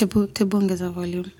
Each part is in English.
Tebu, tebu ongeza volume.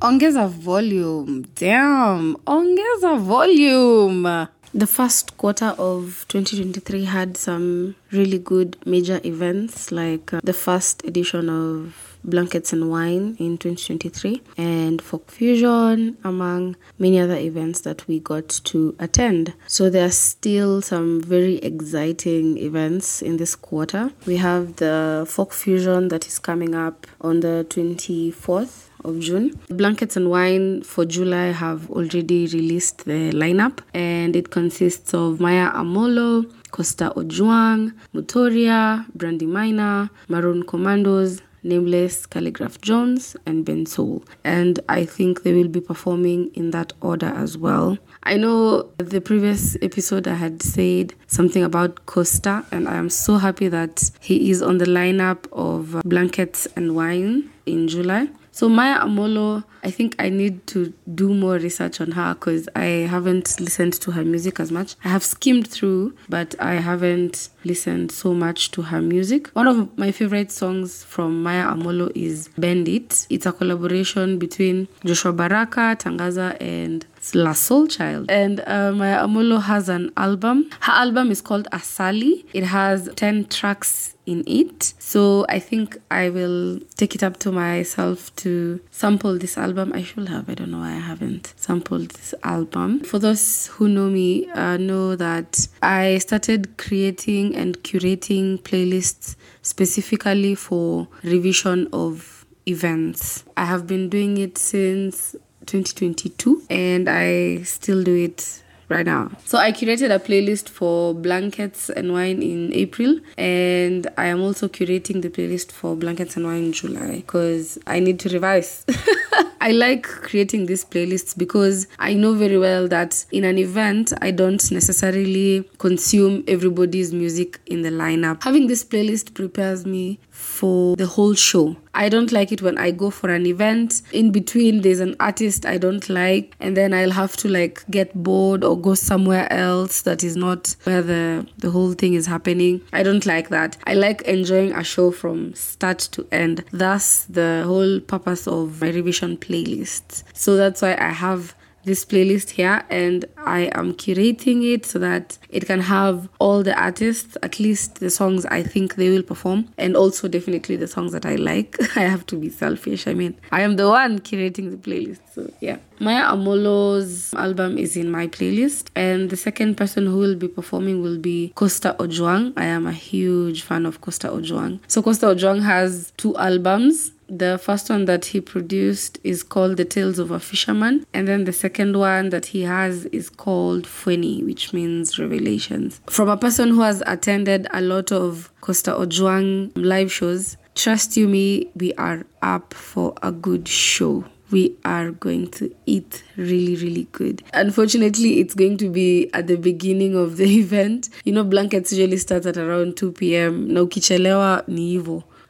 Ongeza volume. Damn. Ongeza volume. The first quarter of 2023 had some really good major events like uh, the first edition of Blankets and Wine in 2023 and Folk Fusion, among many other events that we got to attend. So there are still some very exciting events in this quarter. We have the Folk Fusion that is coming up on the 24th of June. Blankets and Wine for July have already released the lineup, and it consists of Maya Amolo, Costa Ojwang, Mutoria, Brandy Maina, Maroon Commandos, Nameless, Calligraph Jones, and Bensoul. And I think they will be performing in that order as well. I know the previous episode I had said something about Costa, and I am so happy that he is on the lineup of Blankets and Wine in July. So Maya Amolo, I think I need to do more research on her because I haven't listened to her music as much. I have skimmed through, but I haven't listened so much to her music. One of my favorite songs from Maya Amolo is Bend It. It's a collaboration between Joshua Baraka, Tangaza, and La Soul Child. And uh, Maya Amolo has an album. Her album is called Asali. It has 10 tracks in it. So I think I will take it up to myself to sample this album. I should have. I don't know why I haven't sampled this album. For those who know me, uh, know that I started creating and curating playlists specifically for revision of events. I have been doing it since 2022 and I still do it right now. So I curated a playlist for blankets and wine in April and I am also curating the playlist for blankets and wine in July because I need to revise. I like creating these playlists because I know very well that in an event I don't necessarily consume everybody's music in the lineup. Having this playlist prepares me for the whole show. I don't like it when I go for an event. In between, there's an artist I don't like, and then I'll have to like get bored or go somewhere else that is not where the, the whole thing is happening. I don't like that. I like enjoying a show from start to end. That's the whole purpose of my revision playlists. So that's why I have this playlist here and I am curating it so that it can have all the artists, at least the songs I think they will perform, and also definitely the songs that I like. I have to be selfish. I mean, I am the one curating the playlist. So, yeah. Maya Amolo's album is in my playlist, and the second person who will be performing will be Costa Ojwang. I am a huge fan of Costa Ojwang. So, Costa Ojwang has two albums. The first one that he produced is called The Tales of a Fisherman, and then the second one that he has is called Fweni, which means revelations. From a person who has attended a lot of Costa Ojwang live shows, trust you me, we are up for a good show we are going to eat really, really good. Unfortunately, it's going to be at the beginning of the event. You know, blankets usually start at around 2 p.m. Na ukichelewa ni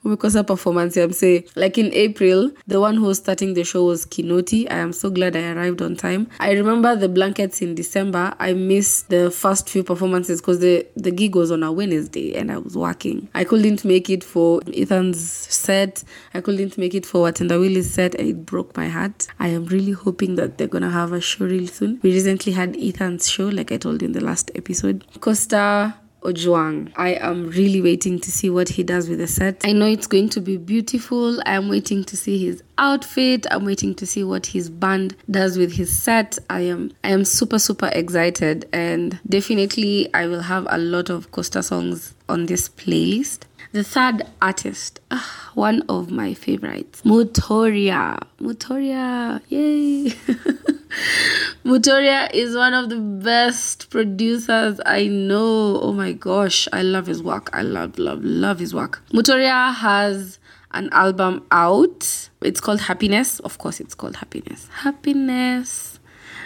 umekosa performance ya msee like in april the one who was starting the show was kinoti. I am so glad i arrived on time. I remember the blankets in december. I missed the first few performances because the, the gig was on a wednesday and i was working. I couldn't make it for ethan's set. I couldn't make it for watendawili's set and it broke my heart. I am really hoping that they're gonna have a show real soon. We recently had ethan's show like i told you in the last episode. Costa Ojwang. I am really waiting to see what he does with the set. I know it's going to be beautiful. I am waiting to see his outfit. I'm waiting to see what his band does with his set. I am I am super super excited and definitely I will have a lot of Costa songs on this playlist. The third artist, uh, one of my favorites, Mutoria. Mutoria, yay! Mutoria is one of the best producers I know. Oh my gosh, I love his work. I love, love, love his work. Mutoria has an album out. It's called Happiness. Of course, it's called Happiness. Happiness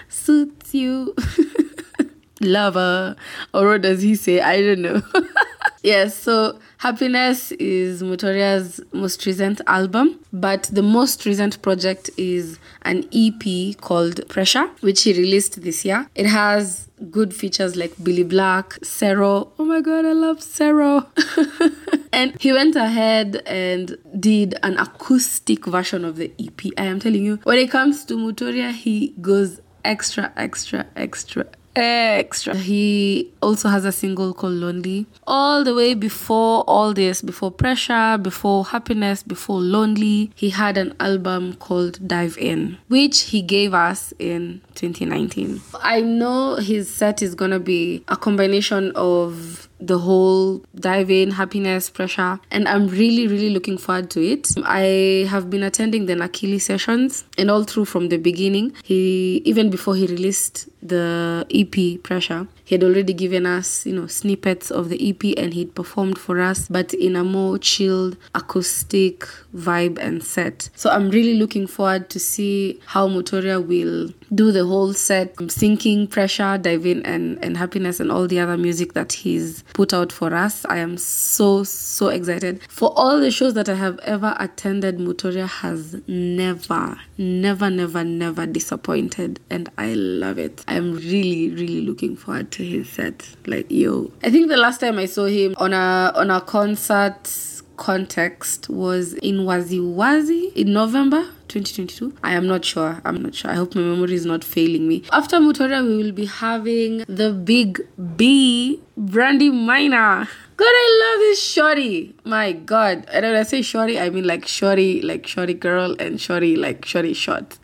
suits you. Lover. Or what does he say? I don't know. yes, so Happiness is Mutoria's most recent album, but the most recent project is an EP called Pressure, which he released this year. It has good features like Billy Black, Sero. Oh my god, I love Sero. and he went ahead and did an acoustic version of the EP. I am telling you, when it comes to Mutoria, he goes extra, extra, extra, extra. He also has a single called Lonely. All the way before all this, before Pressure, before Happiness, before Lonely, he had an album called Dive In, which he gave us in 2019. I know his set is gonna be a combination of the whole dive in happiness pressure and i'm really really looking forward to it i have been attending the nakili sessions and all through from the beginning he even before he released the ep pressure he had already given us you know snippets of the ep and he'd performed for us but in a more chilled acoustic vibe and set so i'm really looking forward to see how mutoria will do the whole set sinking pressure dive in and, and happiness and all the other music that he's put out for us. I am so so excited. For all the shows that i have ever attended mutoria has never never never never disappointed and i love it. I'm really really looking forward to his set. Like yo. I think the last time i saw him on a on a concert context was in Wazi Wazi in November 2022. I am not sure. I'm not sure. I hope my memory is not failing me. After Mutoria, we will be having the big B, Brandy Maina. God, I love this shorty. My God. And when I say shorty, I mean like shorty, like shorty girl, and shorty, like shorty short.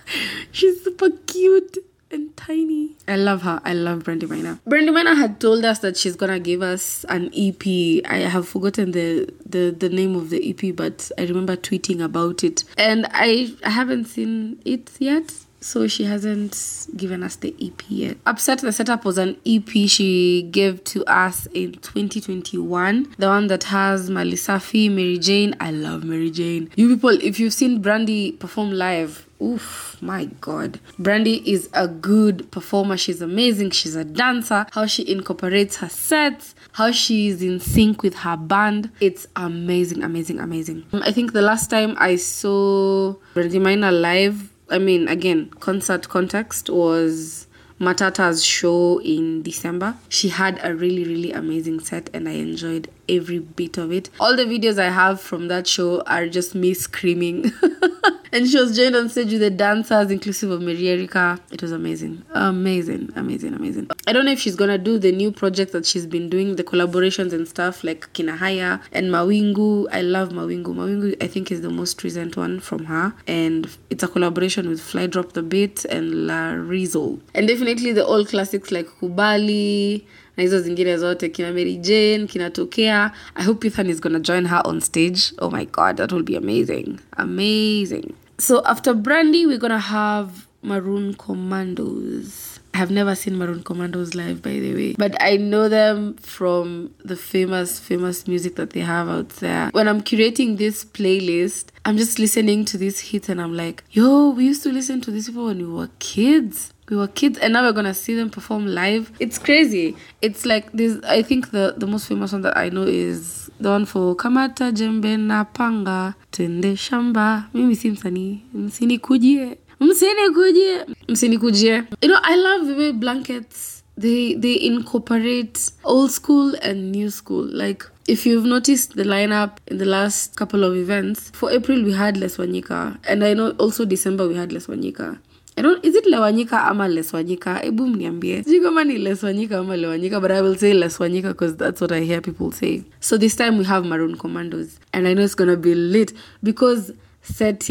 She's super cute and tiny. I love her. I love Brandy Maina. Brandy Maina had told us that she's gonna give us an EP. I have forgotten the, the the name of the EP, but I remember tweeting about it, and I I haven't seen it yet. So she hasn't given us the EP yet. Upset the setup was an EP she gave to us in 2021. The one that has Malisafi, Mary Jane. I love Mary Jane. You people, if you've seen Brandy perform live, oof, my god. Brandy is a good performer. She's amazing. She's a dancer. How she incorporates her sets, how she is in sync with her band. It's amazing, amazing, amazing. Um, I think the last time I saw Brandy Maina live I mean, again, concert context was Matata's show in December. She had a really, really amazing set and I enjoyed every bit of it. All the videos I have from that show are just me screaming. and she was joined on stage with the dancers, inclusive of Mary Erica. It was amazing. Amazing, amazing, amazing. I don't know if she's gonna do the new project that she's been doing, the collaborations and stuff like Kinahaya and Mawingu. I love Mawingu. Mawingu, I think, is the most recent one from her. And it's a collaboration with Fly Drop the Beat and La Rizzo. And definitely the old classics like Kubali na hizo zingine zote kina Mary Jane kinatokea. I hope Ethan is gonna join her on stage. Oh my god, that will be amazing, amazing. So after Brandy, we're gonna have Maroon Commandos. I have never seen Maroon Commandos live, by the way, but I know them from the famous, famous music that they have out there. When I'm curating this playlist, I'm just listening to these hits and I'm like, yo, we used to listen to these people when we were kids. We were kids and now we're gonna see them perform live. It's crazy. It's like this i think the the most famous one that i know is the one for kamata jembe na panga twende shamba. Mimi si msanii msinikujie msinikujie msinikujie you know i love the way blankets they they incorporate old school and new school like if you've noticed the lineup in the last couple of events for april we had les wanyika and i know also december we had les wanyika I don't, is it Lewanyika ama Leswanyika? Ebu mniambie. Sijui kama ni Leswanyika ama Lewanyika, but I will say Leswanyika because that's what I hear people say. So this time we have Maroon Commandos. And I know it's gonna be lit because set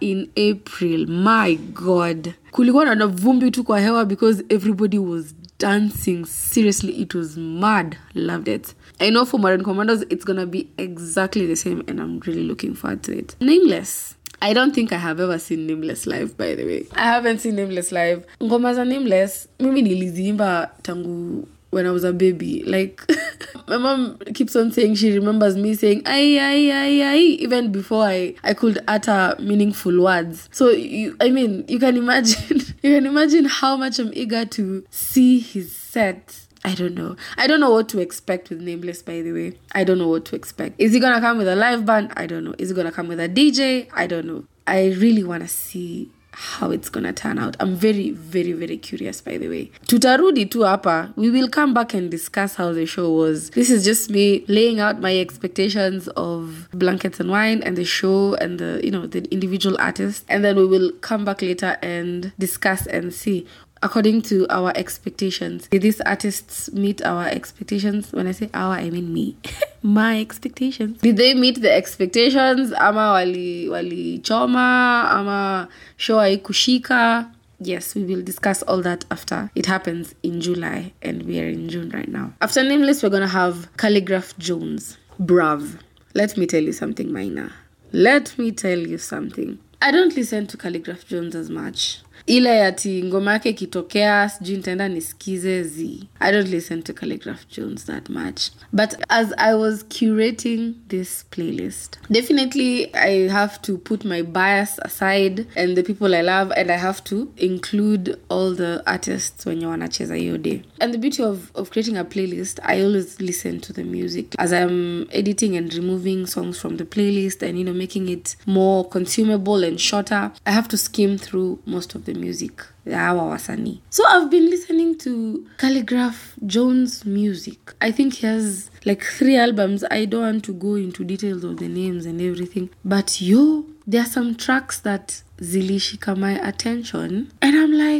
in April. My God. Kulikuwa na vumbi tu kwa hewa because everybody was dancing. Seriously, it was mad. Loved it. I know for modern Commandos, it's gonna be exactly the same, and I'm really looking forward to it. Nameless. I don't think I have ever seen Nameless live by the way. I haven't seen Nameless live. Ngoma za Nameless, mimi niliziimba tangu when I was a baby. Like my mom keeps on saying she remembers me saying ay ay ay ay even before I I could utter meaningful words. So you, I mean, you can imagine you can imagine how much I'm eager to see his set I don't know. I don't know what to expect with Nameless, by the way. I don't know what to expect. Is he gonna come with a live band? I don't know. Is he gonna come with a DJ? I don't know. I really wanna see how it's gonna turn out. I'm very, very, very curious by the way. Tutarudi tu hapa. We will come back and discuss how the show was. This is just me laying out my expectations of Blankets and Wine and the show and the you know the individual artists. And then we will come back later and discuss and see according to our expectations. Did these artists meet our expectations? When I say our, I mean me. My expectations. Did they meet the expectations? Ama wali wali choma? Ama show haikushika? Yes, we will discuss all that after it happens in July, and we are in June right now. After Nameless, we're gonna have Calligraph Jones. Brav. Let me tell you something, Minor. Let me tell you something. I don't listen to Calligraph Jones as much. Ile ngoma yake ikitokea sijui nitaenda nisikize z i don't listen to calligraph jones that much. But as i was curating this playlist definitely i have to put my bias aside and the people i love and i have to include all the artists wenye wanacheza hiyo day. And the beauty of, of creating a playlist i always listen to the music. As i'm editing and removing songs from the playlist and you know making it more consumable and shorter i have to skim through most of the music hawa wasanii. So i've been listening to calligraph jones music. I think he has like three albums. I don't want to go into details of the names and everything but yo there are some tracks that zilishika my attention. And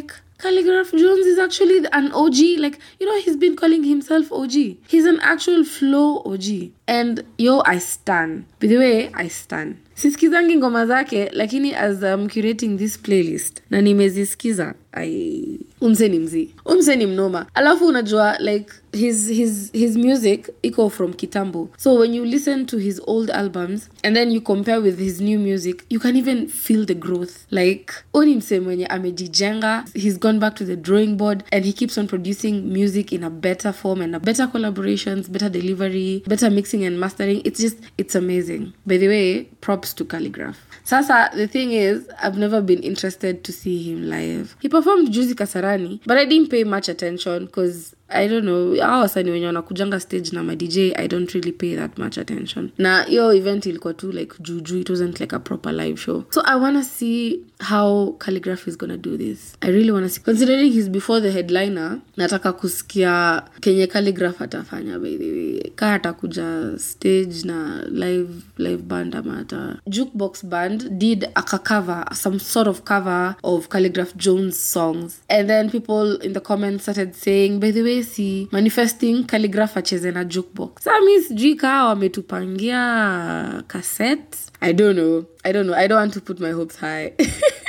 like Calligraph Jones is actually an OG. Like, you know, he's been calling himself OG. He's an actual flow OG. And yo, I stan. By the way, I stan. Siskizangi ngoma zake, lakini as I'm curating this playlist, na nimezisikiza, I... umse ni mzii umse ni mnoma alafu unajua like his, his, his music iko from kitambo. So when you listen to his old albums and then you compare with his new music you can even feel the growth. Like uni mse mwenye amejijenga he's gone back to the drawing board and he keeps on producing music in a better form and a better collaborations better delivery better mixing and mastering. It's just it's amazing. By the way props to calligraph. Sasa the thing is i've never been interested to see him live. He performed juzi kasarani but i didn't pay much attention because i don't know. Hao wasani wenye wanakujanga stage na madj i don't really pay that much attention. Na hiyo event ilikuwa tu like juujuu it wasn't like a proper live show. So i wanna see how calligraph is gonna do this. I really wanna see. Considering he's before the headliner nataka kusikia kenye calligraph atafanya by the way. Ka atakuja stage na live live band ama ata. Jukebox band did a cover some sort of cover of calligraph jones songs. And then people in the comments started saying by the way si manifesting calligraph acheze na jukebox. Sa mi sijui kaa wametupangia cassette i don't know. I don't know. I don't want to put my hopes high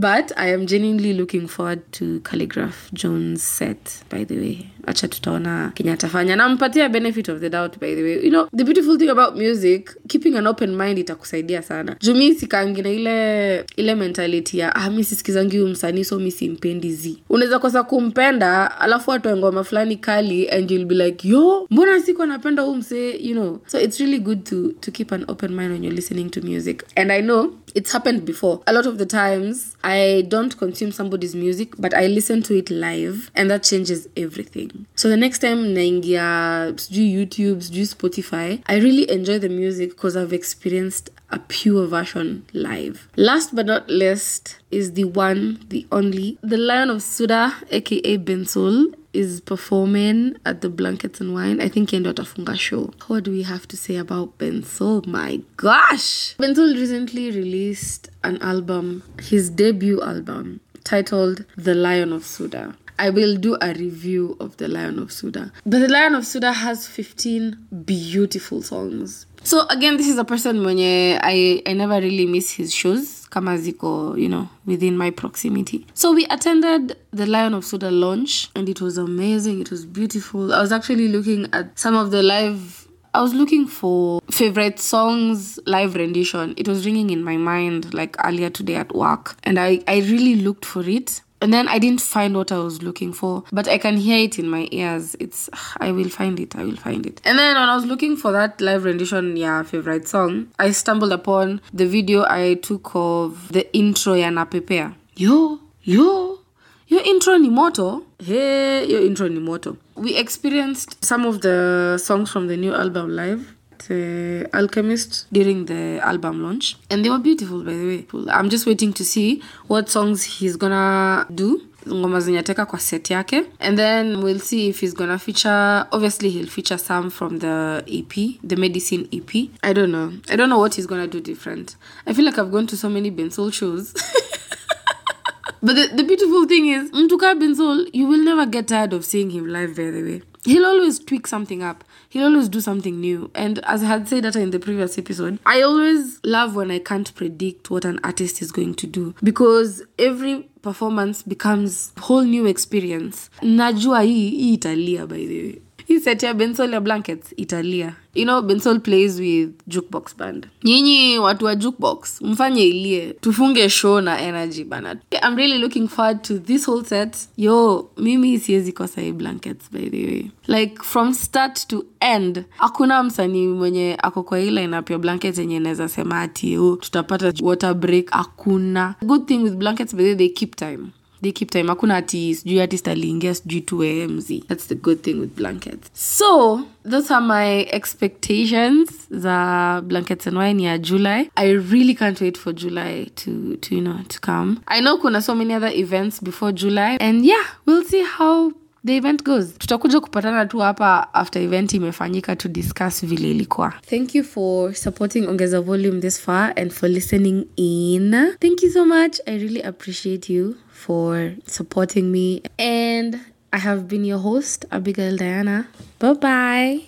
but i am genuinely looking forward to calligraph jones set by the way. Acha tutaona kenya atafanya. Nampatia benefit of the doubt by the way. You know the beautiful thing about music keeping an open mind itakusaidia sana. Juu sikangi na ile ile mentality ya ah, mi sisikizangi huyu msanii so mi simpendi z. Unaweza kosa kumpenda alafu atoe ngoma fulani kali and you'll be like yo mbona siko napenda huu msee? You know. So it's really good to, to keep an open mind when you're listening to music. And i know it's happened before. A lot of the times don't consume somebody's music but i listen to it live and that changes everything. So the next time naingia sijui youtube sijui spotify i really enjoy the music because i've experienced a pure version live. Last but not least is the one the only the lion of suda aka bensoul is performing at the Blankets and Wine. I think endo atafunga show. What do we have to say about Bensoul? My gosh! Bensoul recently released an album, his debut album, titled The Lion of Suda. I will do a review of The Lion of Suda. But The Lion of Suda has 15 beautiful songs. So again, this is a person mwenye I, I never really miss his shows kama ziko you know within my proximity so we attended the lion of suda launch and it was amazing it was beautiful i was actually looking at some of the live I was looking for favorite songs live rendition. It was ringing in my mind like earlier today at work, and I, I really looked for it. And then I didn't find what I was looking for, but I can hear it in my ears. It's I will find it. I will find it. And then when I was looking for that live rendition, yeah, favorite song, I stumbled upon the video I took of the intro ya Napepea. Yo, yo, your intro ni moto he hiyo intro ni moto we experienced some of the songs from the new album live the uh, alchemist during the album launch. And they were beautiful by the way. I'm just waiting to see what songs he's gonna do. Ngoma zenye kwa set yake. And then we'll see if he's gonna feature obviously he'll feature some from the ep the medicine ep i don't know. I don't know what he's gonna do different. I feel like i've gone to so many bensoul shows. But the, the beautiful thing is, Mtuka Bensoul, you will never get tired of seeing him live, by the way. He'll always tweak something up. He'll always do something new. And as I had said that in the previous episode, I always love when I can't predict what an artist is going to do because every performance becomes whole new experience. Najua hii italia, by the way. Hii Bensol ya blankets italia. You know, Bensol plays with jukebox band. Nyinyi watu wa jukebox, mfanye ilie. Tufunge show na energy bana. I'm really looking forward to this whole set. Yo, mimi siwezi kosa hii blankets by the way. Like from start to end. Hakuna msanii mwenye ako kwa hii lineup ya blanket yenye naweza sema ati oh, tutapata water break. Hakuna. Good thing with blankets by the way, they keep time they keep time. Hakuna ati sijui artist aliingia sijui 2 amz that's the good thing with blankets. So those are my expectations za blankets and wine ya july. I really can't wait for july to, to you know to come. I know kuna so many other events before july. And yeah we'll see how the event goes. Tutakuja kupatana tu hapa after event imefanyika to discuss vile ilikuwa. Thank you for supporting ongeza volume this far and for listening in. Thank you so much. I really appreciate you for supporting me. And i have been your host abigail diana. Bye bye